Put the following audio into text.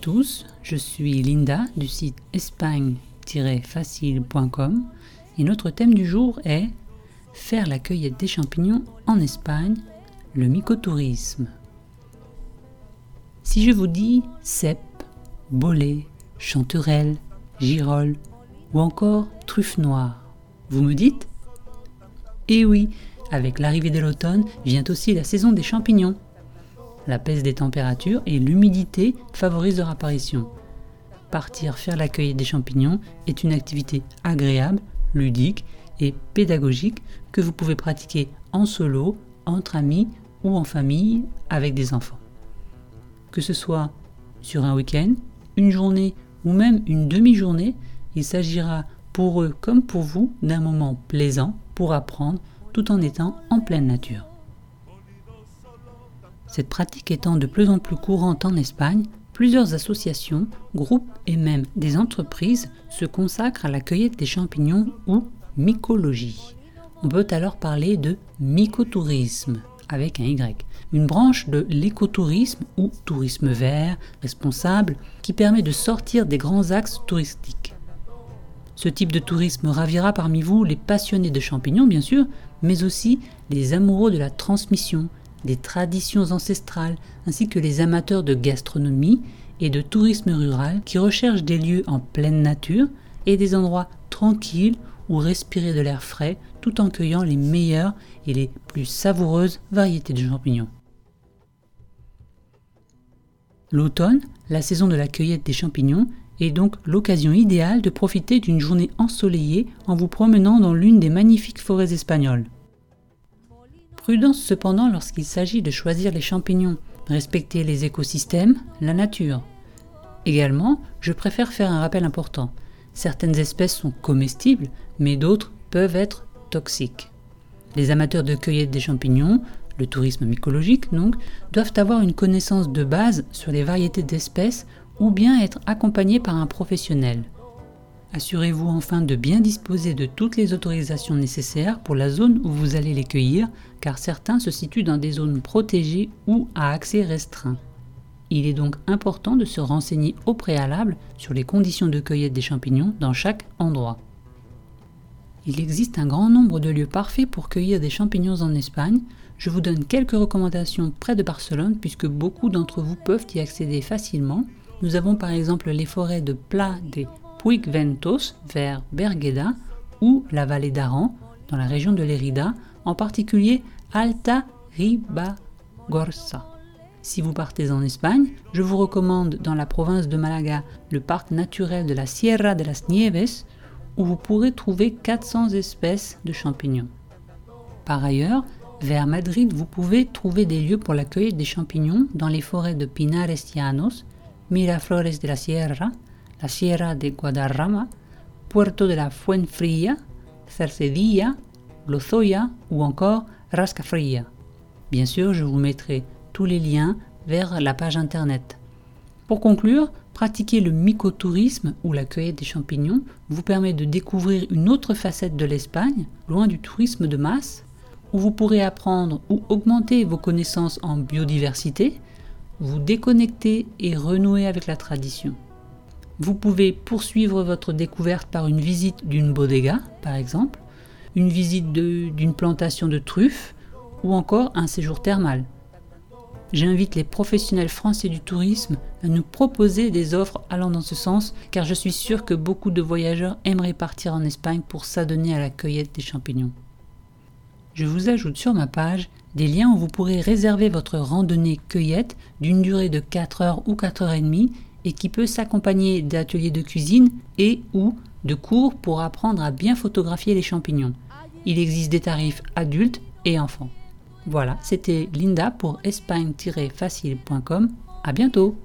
tous, je suis Linda du site espagne-facile.com et notre thème du jour est Faire la cueillette des champignons en Espagne, le mycotourisme. Si je vous dis cèpe, bolet, chanterelle, girole ou encore truffe noire, vous me dites Eh oui, avec l'arrivée de l'automne vient aussi la saison des champignons. La baisse des températures et l'humidité favorisent leur apparition. Partir faire la cueillette des champignons est une activité agréable, ludique et pédagogique que vous pouvez pratiquer en solo, entre amis ou en famille avec des enfants. Que ce soit sur un week-end, une journée ou même une demi-journée, il s'agira pour eux comme pour vous d'un moment plaisant pour apprendre tout en étant en pleine nature. Cette pratique étant de plus en plus courante en Espagne, plusieurs associations, groupes et même des entreprises se consacrent à la cueillette des champignons ou mycologie. On peut alors parler de mycotourisme avec un Y, une branche de l'écotourisme ou tourisme vert, responsable, qui permet de sortir des grands axes touristiques. Ce type de tourisme ravira parmi vous les passionnés de champignons, bien sûr, mais aussi les amoureux de la transmission, des traditions ancestrales, ainsi que les amateurs de gastronomie et de tourisme rural qui recherchent des lieux en pleine nature et des endroits tranquilles où respirer de l'air frais tout en cueillant les meilleures et les plus savoureuses variétés de champignons. L'automne, la saison de la cueillette des champignons, est donc l'occasion idéale de profiter d'une journée ensoleillée en vous promenant dans l'une des magnifiques forêts espagnoles. Prudence cependant lorsqu'il s'agit de choisir les champignons, respecter les écosystèmes, la nature. Également, je préfère faire un rappel important. Certaines espèces sont comestibles, mais d'autres peuvent être toxiques. Les amateurs de cueillette des champignons, le tourisme mycologique donc, doivent avoir une connaissance de base sur les variétés d'espèces ou bien être accompagnés par un professionnel. Assurez-vous enfin de bien disposer de toutes les autorisations nécessaires pour la zone où vous allez les cueillir, car certains se situent dans des zones protégées ou à accès restreint. Il est donc important de se renseigner au préalable sur les conditions de cueillette des champignons dans chaque endroit. Il existe un grand nombre de lieux parfaits pour cueillir des champignons en Espagne. Je vous donne quelques recommandations près de Barcelone puisque beaucoup d'entre vous peuvent y accéder facilement nous avons par exemple les forêts de Pla de Puigventos vers Bergueda ou la vallée d'Aran dans la région de Lérida, en particulier Alta Ribagorza. Si vous partez en Espagne, je vous recommande dans la province de Malaga le parc naturel de la Sierra de las Nieves où vous pourrez trouver 400 espèces de champignons. Par ailleurs, vers Madrid, vous pouvez trouver des lieux pour l'accueil des champignons dans les forêts de Pinares Llanos Miraflores de la Sierra, la Sierra de Guadarrama, Puerto de la Fuenfría, Cercedilla, Lozoya ou encore Rascafría. Bien sûr, je vous mettrai tous les liens vers la page internet. Pour conclure, pratiquer le mycotourisme ou la cueillette des champignons vous permet de découvrir une autre facette de l'Espagne, loin du tourisme de masse, où vous pourrez apprendre ou augmenter vos connaissances en biodiversité, vous déconnecter et renouer avec la tradition. Vous pouvez poursuivre votre découverte par une visite d'une bodega, par exemple, une visite d'une plantation de truffes ou encore un séjour thermal. J'invite les professionnels français du tourisme à nous proposer des offres allant dans ce sens car je suis sûr que beaucoup de voyageurs aimeraient partir en Espagne pour s'adonner à la cueillette des champignons. Je vous ajoute sur ma page des liens où vous pourrez réserver votre randonnée cueillette d'une durée de 4 heures ou 4 heures et demie et qui peut s'accompagner d'ateliers de cuisine et ou de cours pour apprendre à bien photographier les champignons. Il existe des tarifs adultes et enfants. Voilà, c'était Linda pour espagne-facile.com. À bientôt.